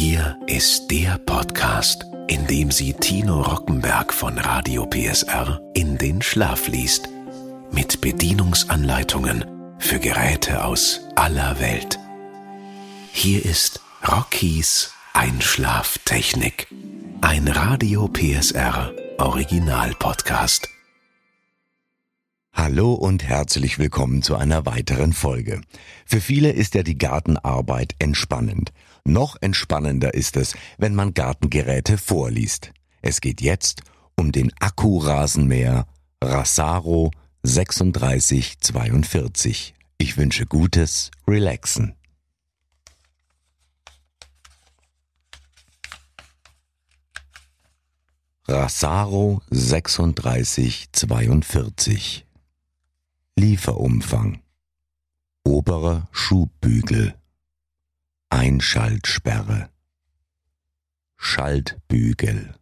Hier ist der Podcast, in dem sie Tino Rockenberg von Radio PSR in den Schlaf liest. Mit Bedienungsanleitungen für Geräte aus aller Welt. Hier ist Rockies Einschlaftechnik. Ein Radio PSR Original Podcast. Hallo und herzlich willkommen zu einer weiteren Folge. Für viele ist ja die Gartenarbeit entspannend. Noch entspannender ist es, wenn man Gartengeräte vorliest. Es geht jetzt um den Akkurasenmäher Rasaro 3642. Ich wünsche gutes Relaxen. Rasaro 3642 Lieferumfang Obere Schubbügel Einschaltsperre. Schaltbügel.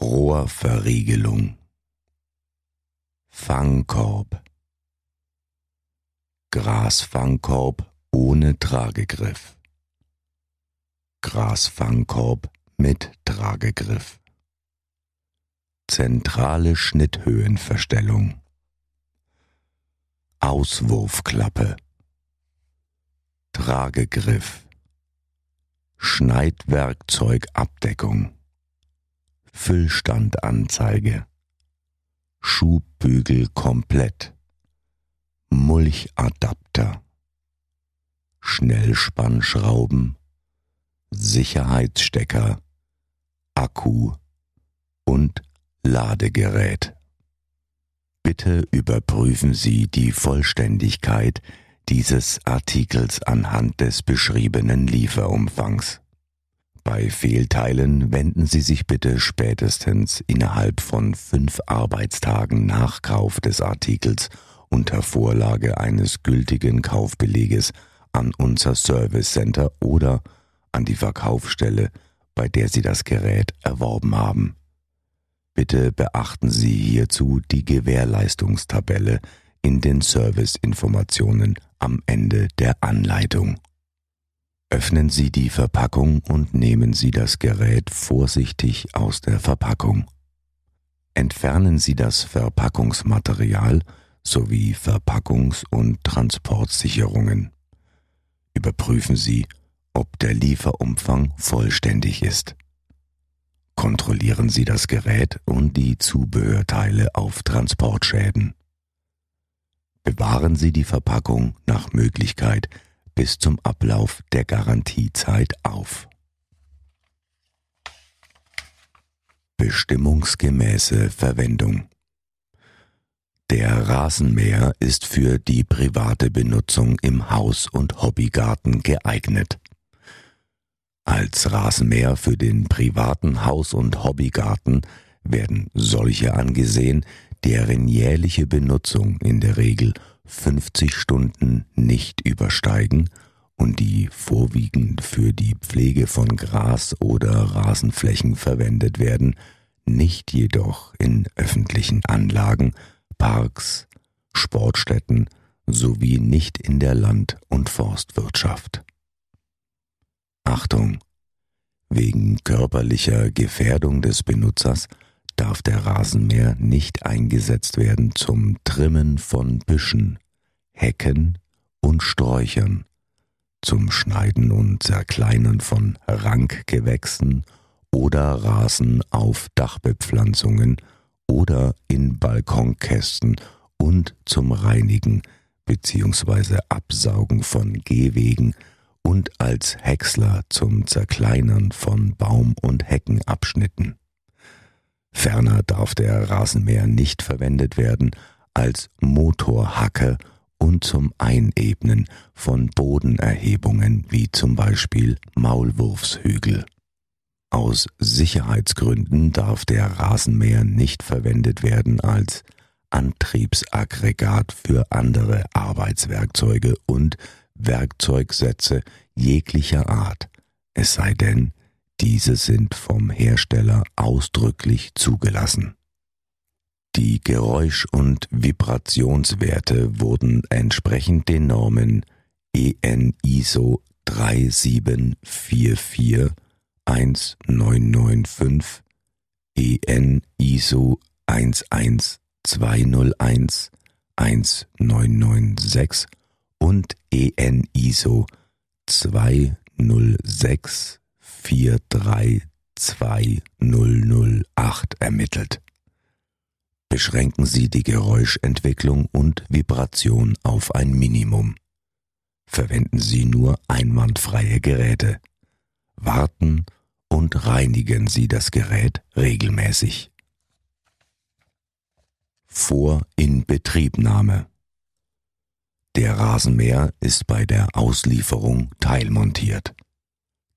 Rohrverriegelung. Fangkorb. Grasfangkorb ohne Tragegriff. Grasfangkorb mit Tragegriff. Zentrale Schnitthöhenverstellung. Auswurfklappe, Tragegriff, Schneidwerkzeugabdeckung, Füllstandanzeige, Schubbügel komplett, Mulchadapter, Schnellspannschrauben, Sicherheitsstecker, Akku und Ladegerät. Bitte überprüfen Sie die Vollständigkeit dieses Artikels anhand des beschriebenen Lieferumfangs. Bei Fehlteilen wenden Sie sich bitte spätestens innerhalb von fünf Arbeitstagen nach Kauf des Artikels unter Vorlage eines gültigen Kaufbeleges an unser Service Center oder an die Verkaufsstelle, bei der Sie das Gerät erworben haben. Bitte beachten Sie hierzu die Gewährleistungstabelle in den Serviceinformationen am Ende der Anleitung. Öffnen Sie die Verpackung und nehmen Sie das Gerät vorsichtig aus der Verpackung. Entfernen Sie das Verpackungsmaterial sowie Verpackungs- und Transportsicherungen. Überprüfen Sie, ob der Lieferumfang vollständig ist. Kontrollieren Sie das Gerät und die Zubehörteile auf Transportschäden. Bewahren Sie die Verpackung nach Möglichkeit bis zum Ablauf der Garantiezeit auf. Bestimmungsgemäße Verwendung Der Rasenmäher ist für die private Benutzung im Haus- und Hobbygarten geeignet. Als Rasenmäher für den privaten Haus- und Hobbygarten werden solche angesehen, deren jährliche Benutzung in der Regel 50 Stunden nicht übersteigen und die vorwiegend für die Pflege von Gras oder Rasenflächen verwendet werden, nicht jedoch in öffentlichen Anlagen, Parks, Sportstätten sowie nicht in der Land- und Forstwirtschaft. Achtung! Wegen körperlicher Gefährdung des Benutzers darf der Rasenmäher nicht eingesetzt werden zum Trimmen von Büschen, Hecken und Sträuchern, zum Schneiden und Zerkleinern von Rankgewächsen oder Rasen auf Dachbepflanzungen oder in Balkonkästen und zum Reinigen bzw. Absaugen von Gehwegen und als Häcksler zum Zerkleinern von Baum- und Heckenabschnitten. Ferner darf der Rasenmäher nicht verwendet werden als Motorhacke und zum Einebnen von Bodenerhebungen wie zum Beispiel Maulwurfshügel. Aus Sicherheitsgründen darf der Rasenmäher nicht verwendet werden als Antriebsaggregat für andere Arbeitswerkzeuge und Werkzeugsätze jeglicher Art, es sei denn, diese sind vom Hersteller ausdrücklich zugelassen. Die Geräusch- und Vibrationswerte wurden entsprechend den Normen EN ISO 3744 1995 EN ISO 11201 1996 und EN ISO 206 432008 ermittelt. Beschränken Sie die Geräuschentwicklung und Vibration auf ein Minimum. Verwenden Sie nur einwandfreie Geräte. Warten und reinigen Sie das Gerät regelmäßig. Vor Inbetriebnahme Der Rasenmäher ist bei der Auslieferung teilmontiert.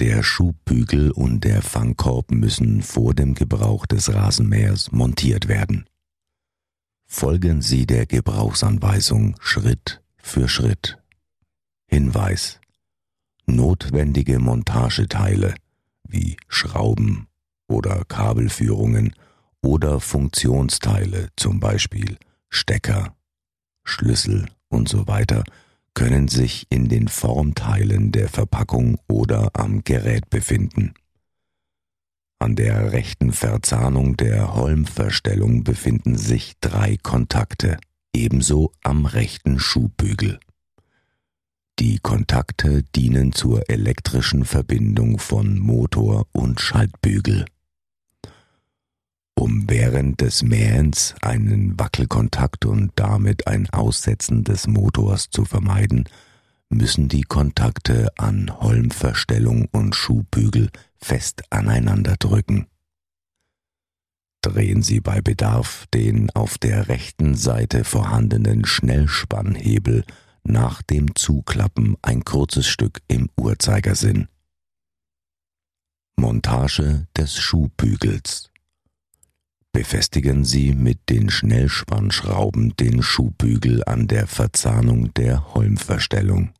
Der Schubbügel und der Fangkorb müssen vor dem Gebrauch des Rasenmähers montiert werden. Folgen Sie der Gebrauchsanweisung Schritt für Schritt. Hinweis. Notwendige Montageteile wie Schrauben oder Kabelführungen oder Funktionsteile, zum Beispiel Stecker, Schlüssel und so können sich in den Formteilen der Verpackung oder am Gerät befinden. An der rechten Verzahnung der Holmverstellung befinden sich drei Kontakte, ebenso am rechten Schubbügel. Die Kontakte dienen zur elektrischen Verbindung von Motor und Schaltbügel. Um während des Mähens einen Wackelkontakt und damit ein Aussetzen des Motors zu vermeiden, müssen die Kontakte an Holmverstellung und Schuhbügel fest aneinander drücken. Drehen Sie bei Bedarf den auf der rechten Seite vorhandenen Schnellspannhebel nach dem Zuklappen ein kurzes Stück im Uhrzeigersinn. Montage des Schuhbügels Befestigen Sie mit den Schnellspannschrauben den Schuhbügel an der Verzahnung der Holmverstellung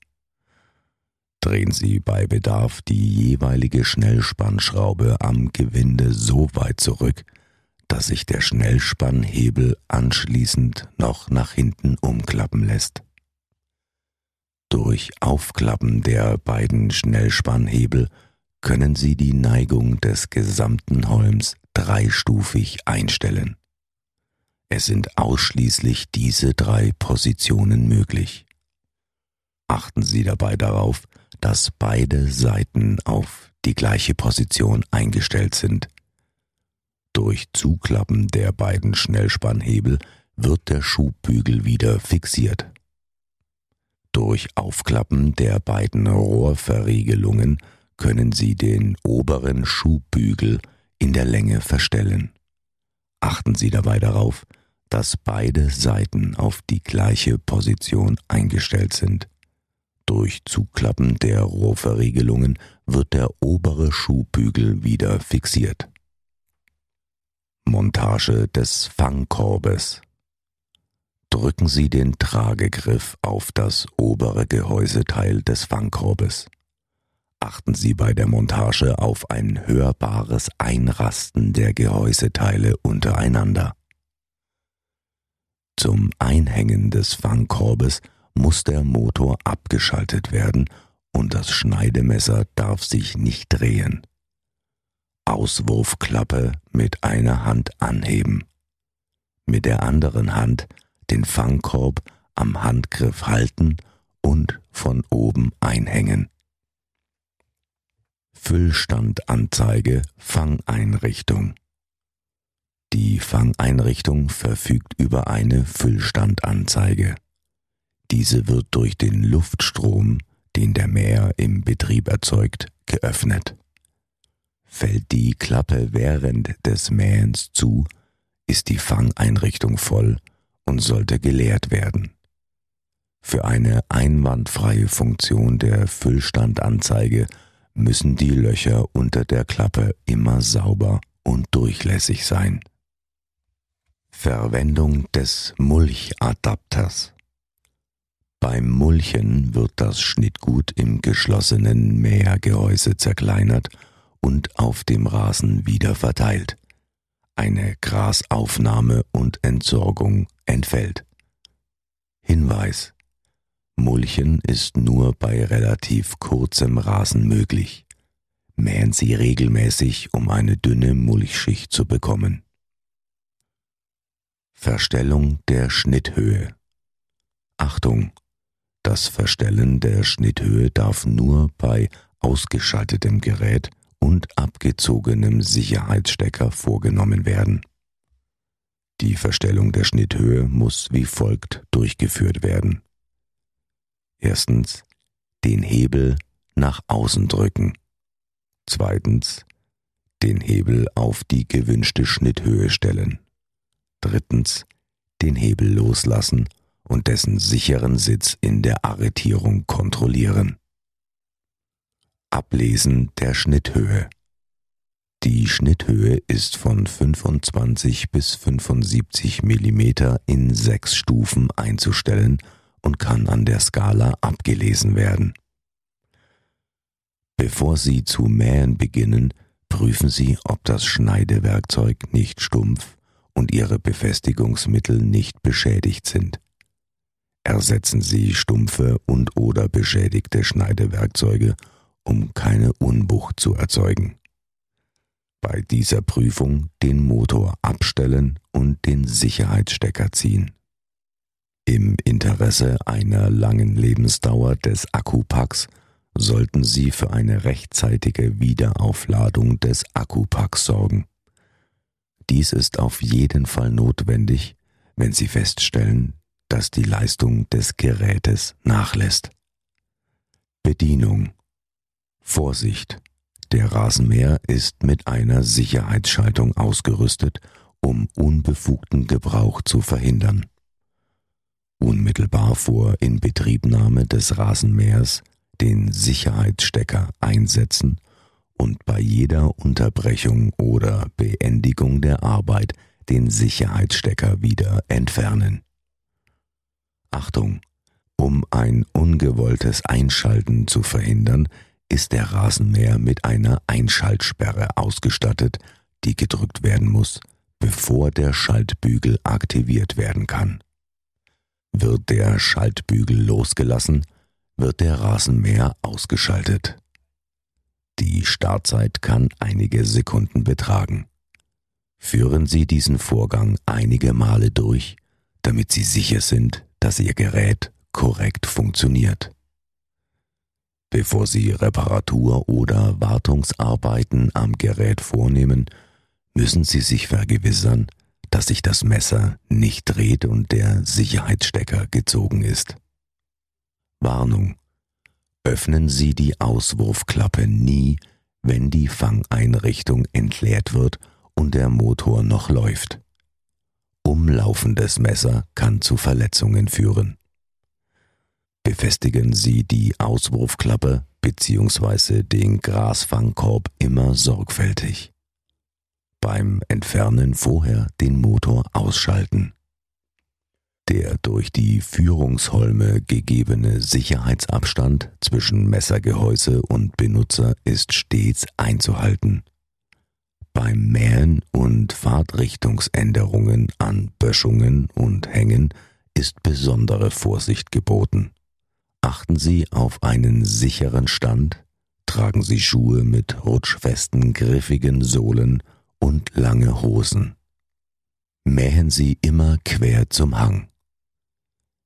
drehen Sie bei Bedarf die jeweilige Schnellspannschraube am Gewinde so weit zurück, dass sich der Schnellspannhebel anschließend noch nach hinten umklappen lässt. Durch Aufklappen der beiden Schnellspannhebel können Sie die Neigung des gesamten Holms dreistufig einstellen. Es sind ausschließlich diese drei Positionen möglich. Achten Sie dabei darauf, dass beide Seiten auf die gleiche Position eingestellt sind. Durch Zuklappen der beiden Schnellspannhebel wird der Schubbügel wieder fixiert. Durch Aufklappen der beiden Rohrverriegelungen können Sie den oberen Schubbügel in der Länge verstellen. Achten Sie dabei darauf, dass beide Seiten auf die gleiche Position eingestellt sind. Durch Zuklappen der Rohrverriegelungen wird der obere Schuhbügel wieder fixiert. Montage des Fangkorbes Drücken Sie den Tragegriff auf das obere Gehäuseteil des Fangkorbes. Achten Sie bei der Montage auf ein hörbares Einrasten der Gehäuseteile untereinander. Zum Einhängen des Fangkorbes muss der Motor abgeschaltet werden und das Schneidemesser darf sich nicht drehen. Auswurfklappe mit einer Hand anheben. Mit der anderen Hand den Fangkorb am Handgriff halten und von oben einhängen. Füllstandanzeige Fangeinrichtung. Die Fangeinrichtung verfügt über eine Füllstandanzeige. Diese wird durch den Luftstrom, den der Mäher im Betrieb erzeugt, geöffnet. Fällt die Klappe während des Mähens zu, ist die Fangeinrichtung voll und sollte geleert werden. Für eine einwandfreie Funktion der Füllstandanzeige müssen die Löcher unter der Klappe immer sauber und durchlässig sein. Verwendung des Mulchadapters beim Mulchen wird das Schnittgut im geschlossenen Mähergehäuse zerkleinert und auf dem Rasen wieder verteilt. Eine Grasaufnahme und Entsorgung entfällt. Hinweis Mulchen ist nur bei relativ kurzem Rasen möglich. Mähen Sie regelmäßig, um eine dünne Mulchschicht zu bekommen. Verstellung der Schnitthöhe. Achtung! Das Verstellen der Schnitthöhe darf nur bei ausgeschaltetem Gerät und abgezogenem Sicherheitsstecker vorgenommen werden. Die Verstellung der Schnitthöhe muss wie folgt durchgeführt werden. Erstens den Hebel nach außen drücken. Zweitens den Hebel auf die gewünschte Schnitthöhe stellen. Drittens den Hebel loslassen und dessen sicheren Sitz in der Arretierung kontrollieren. Ablesen der Schnitthöhe. Die Schnitthöhe ist von 25 bis 75 mm in sechs Stufen einzustellen und kann an der Skala abgelesen werden. Bevor Sie zu mähen beginnen, prüfen Sie, ob das Schneidewerkzeug nicht stumpf und Ihre Befestigungsmittel nicht beschädigt sind. Ersetzen Sie stumpfe und oder beschädigte Schneidewerkzeuge, um keine Unwucht zu erzeugen. Bei dieser Prüfung den Motor abstellen und den Sicherheitsstecker ziehen. Im Interesse einer langen Lebensdauer des Akkupacks sollten Sie für eine rechtzeitige Wiederaufladung des Akkupacks sorgen. Dies ist auf jeden Fall notwendig, wenn Sie feststellen, dass die Leistung des Gerätes nachlässt. Bedienung Vorsicht! Der Rasenmäher ist mit einer Sicherheitsschaltung ausgerüstet, um unbefugten Gebrauch zu verhindern. Unmittelbar vor Inbetriebnahme des Rasenmähers den Sicherheitsstecker einsetzen und bei jeder Unterbrechung oder Beendigung der Arbeit den Sicherheitsstecker wieder entfernen. Achtung! Um ein ungewolltes Einschalten zu verhindern, ist der Rasenmäher mit einer Einschaltsperre ausgestattet, die gedrückt werden muss, bevor der Schaltbügel aktiviert werden kann. Wird der Schaltbügel losgelassen, wird der Rasenmäher ausgeschaltet. Die Startzeit kann einige Sekunden betragen. Führen Sie diesen Vorgang einige Male durch, damit Sie sicher sind, dass Ihr Gerät korrekt funktioniert. Bevor Sie Reparatur- oder Wartungsarbeiten am Gerät vornehmen, müssen Sie sich vergewissern, dass sich das Messer nicht dreht und der Sicherheitsstecker gezogen ist. Warnung. Öffnen Sie die Auswurfklappe nie, wenn die Fangeinrichtung entleert wird und der Motor noch läuft. Umlaufendes Messer kann zu Verletzungen führen. Befestigen Sie die Auswurfklappe bzw. den Grasfangkorb immer sorgfältig beim Entfernen vorher den Motor ausschalten. Der durch die Führungsholme gegebene Sicherheitsabstand zwischen Messergehäuse und Benutzer ist stets einzuhalten. Beim Mähen und Fahrtrichtungsänderungen an Böschungen und Hängen ist besondere Vorsicht geboten. Achten Sie auf einen sicheren Stand, tragen Sie Schuhe mit rutschfesten, griffigen Sohlen und lange Hosen. Mähen Sie immer quer zum Hang.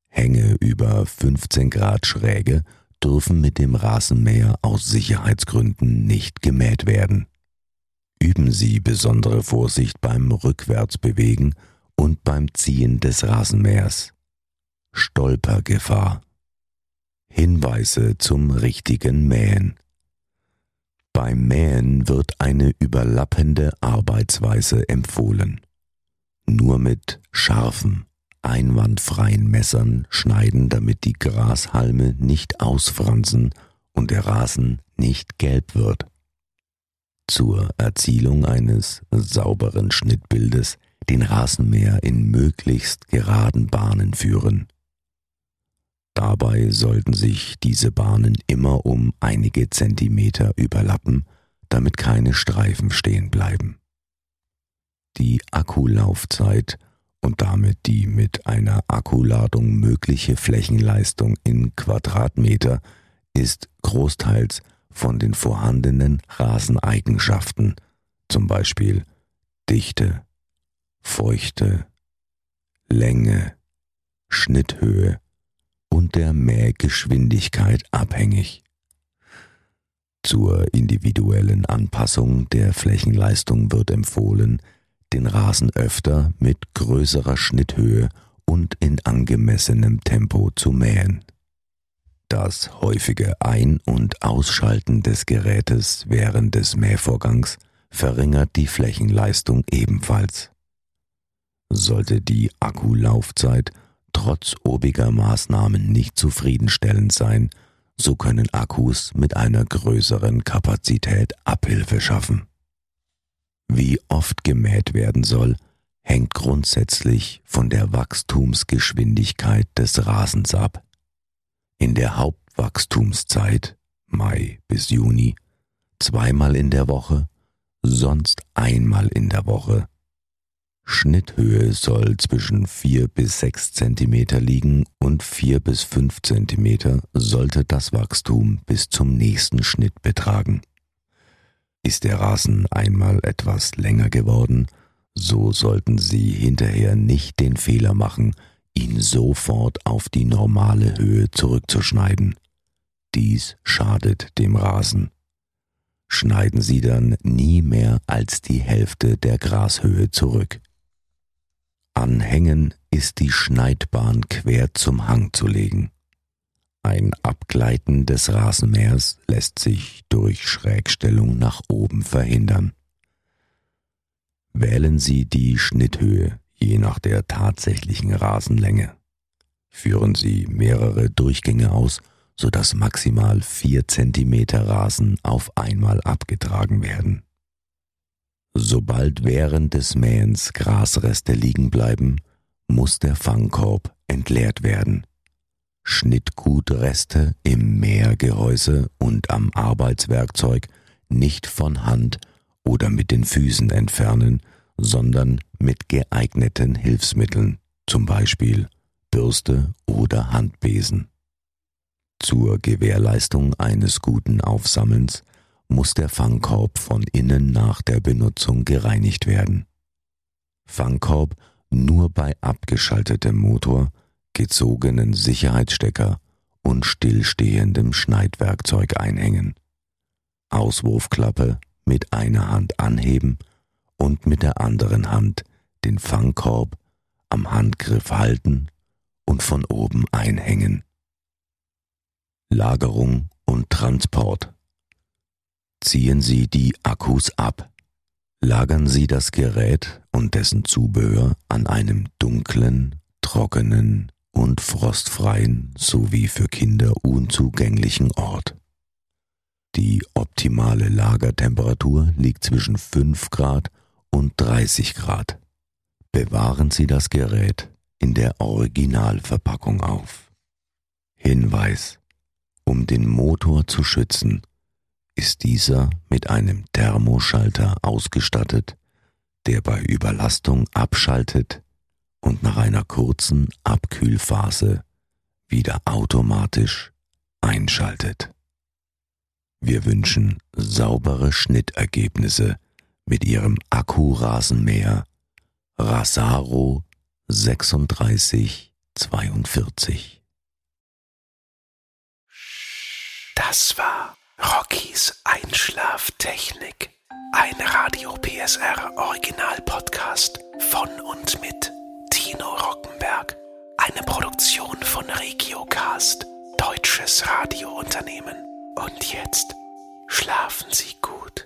Hänge über 15 Grad Schräge dürfen mit dem Rasenmäher aus Sicherheitsgründen nicht gemäht werden. Üben Sie besondere Vorsicht beim Rückwärtsbewegen und beim Ziehen des Rasenmähers. Stolpergefahr. Hinweise zum richtigen Mähen. Beim Mähen wird eine überlappende Arbeitsweise empfohlen. Nur mit scharfen, einwandfreien Messern schneiden, damit die Grashalme nicht ausfransen und der Rasen nicht gelb wird. Zur Erzielung eines sauberen Schnittbildes den Rasenmäher in möglichst geraden Bahnen führen. Dabei sollten sich diese Bahnen immer um einige Zentimeter überlappen, damit keine Streifen stehen bleiben. Die Akkulaufzeit und damit die mit einer Akkuladung mögliche Flächenleistung in Quadratmeter ist großteils von den vorhandenen Raseneigenschaften, zum Beispiel Dichte, Feuchte, Länge, Schnitthöhe und der Mähgeschwindigkeit abhängig. Zur individuellen Anpassung der Flächenleistung wird empfohlen, den Rasen öfter mit größerer Schnitthöhe und in angemessenem Tempo zu mähen. Das häufige Ein- und Ausschalten des Gerätes während des Mähvorgangs verringert die Flächenleistung ebenfalls. Sollte die Akkulaufzeit trotz obiger Maßnahmen nicht zufriedenstellend sein, so können Akkus mit einer größeren Kapazität Abhilfe schaffen. Wie oft gemäht werden soll, hängt grundsätzlich von der Wachstumsgeschwindigkeit des Rasens ab. In der Hauptwachstumszeit, Mai bis Juni, zweimal in der Woche, sonst einmal in der Woche Schnitthöhe soll zwischen 4 bis 6 cm liegen und 4 bis 5 cm sollte das Wachstum bis zum nächsten Schnitt betragen. Ist der Rasen einmal etwas länger geworden, so sollten Sie hinterher nicht den Fehler machen, ihn sofort auf die normale Höhe zurückzuschneiden. Dies schadet dem Rasen. Schneiden Sie dann nie mehr als die Hälfte der Grashöhe zurück. Anhängen ist die Schneidbahn quer zum Hang zu legen. Ein Abgleiten des Rasenmähers lässt sich durch Schrägstellung nach oben verhindern. Wählen Sie die Schnitthöhe je nach der tatsächlichen Rasenlänge. Führen Sie mehrere Durchgänge aus, sodass maximal vier Zentimeter Rasen auf einmal abgetragen werden. Sobald während des Mähens Grasreste liegen bleiben, muss der Fangkorb entleert werden. Schnittgutreste im Mähergehäuse und am Arbeitswerkzeug nicht von Hand oder mit den Füßen entfernen, sondern mit geeigneten Hilfsmitteln, zum Beispiel Bürste oder Handbesen. Zur Gewährleistung eines guten Aufsammelns muss der Fangkorb von innen nach der Benutzung gereinigt werden. Fangkorb nur bei abgeschaltetem Motor, gezogenen Sicherheitsstecker und stillstehendem Schneidwerkzeug einhängen. Auswurfklappe mit einer Hand anheben und mit der anderen Hand den Fangkorb am Handgriff halten und von oben einhängen. Lagerung und Transport Ziehen Sie die Akkus ab. Lagern Sie das Gerät und dessen Zubehör an einem dunklen, trockenen und frostfreien sowie für Kinder unzugänglichen Ort. Die optimale Lagertemperatur liegt zwischen 5 Grad und 30 Grad. Bewahren Sie das Gerät in der Originalverpackung auf. Hinweis. Um den Motor zu schützen, ist dieser mit einem Thermoschalter ausgestattet, der bei Überlastung abschaltet und nach einer kurzen Abkühlphase wieder automatisch einschaltet. Wir wünschen saubere Schnittergebnisse mit Ihrem Akkurasenmäher Rasaro 3642. Das war Rockies Einschlaftechnik. Ein Radio PSR Original Podcast von und mit Tino Rockenberg. Eine Produktion von Regiocast, deutsches Radiounternehmen. Und jetzt schlafen Sie gut.